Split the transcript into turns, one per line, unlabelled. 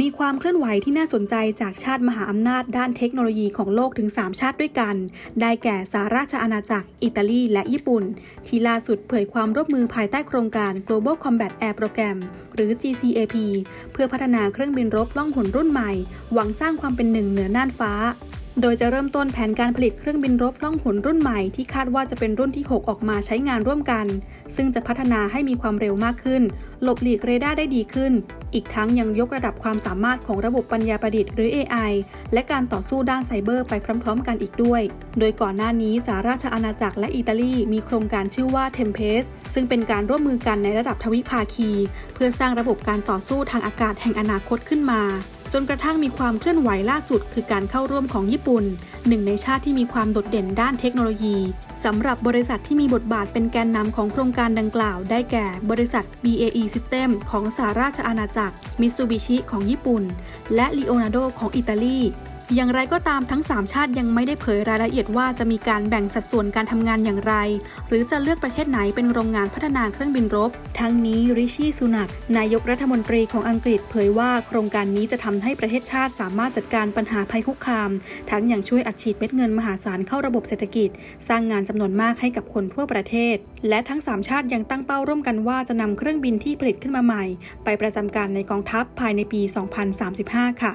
มีความเคลื่อนไหวที่น่าสนใจจากชาติมหาอำนาจด้านเทคโนโลยีของโลกถึง 3 ชาติด้วยกัน ได้แก่สหราชอาณาจักร อิตาลี และญี่ปุ่น ที่ล่าสุดเผยความร่วมมือภายใต้โครงการ Global Combat Air Program หรือ GCAP เพื่อพัฒนาเครื่องบินรบล่องหนรุ่นใหม่ หวังสร้างความเป็นหนึ่งเหนือน่านฟ้า โดยจะเริ่มต้นแผนการผลิตเครื่องบินรบล่องหนรุ่นใหม่ที่คาดว่าจะเป็นรุ่นที่ 6 ออกมาใช้งานร่วมกัน ซึ่งจะพัฒนาให้มีความเร็วมากขึ้น หลบหลีกเรดาร์ได้ดีขึ้น อีกทั้งยังยกระดับความสามารถของระบบปัญญาประดิษฐ์หรือ AI และการต่อสู้ด้านไซเบอร์ไปพร้อม ๆ กันอีกด้วย โดยก่อนหน้านี้สหราชอาณาจักรและอิตาลีมีโครงการชื่อว่า Tempest ซึ่งเป็นการร่วมมือกันในระดับทวิภาคี เพื่อสร้างระบบการต่อสู้ทางอากาศแห่งอนาคตขึ้นมา จนกระทั่งมีความเคลื่อนไหวล่าสุด คือการเข้าร่วมของญี่ปุ่น หนึ่งในชาติที่มีความโดดเด่นด้านเทคโนโลยีสำหรับบริษัทที่มีบทบาทเป็นแกนนำของโครงการดังกล่าว ได้แก่ บริษัท BAE System ของสหราชอาณาจักร มิตซูบิชิของญี่ปุ่น และ Leonardo ของอิตาลี อย่างไรก็ตามทั้ง 3 ชาติยังไม่ได้เผยรายละเอียดว่าจะมีการแบ่งสัดส่วนการทำงานอย่างไร หรือจะเลือกประเทศไหนเป็นโรงงานพัฒนาเครื่องบินรบ ทั้งนี้ริชี่สุนักนายกรัฐมนตรีของอังกฤษเผยว่าโครงการนี้จะทำให้ประเทศชาติสามารถจัดการปัญหาภัยคุกคาม ทั้งอย่างช่วยอัดฉีดเม็ดเงินมหาศาลเข้าระบบเศรษฐกิจ สร้างงานจำนวนมากให้กับคนทั่วประเทศ และทั้ง 3 ชาติยังตั้งเป้าร่วมกันว่าจะนำเครื่องบินที่ผลิตขึ้นมาใหม่ ไปประจำการในกองทัพภายในปี 2035 ค่ะ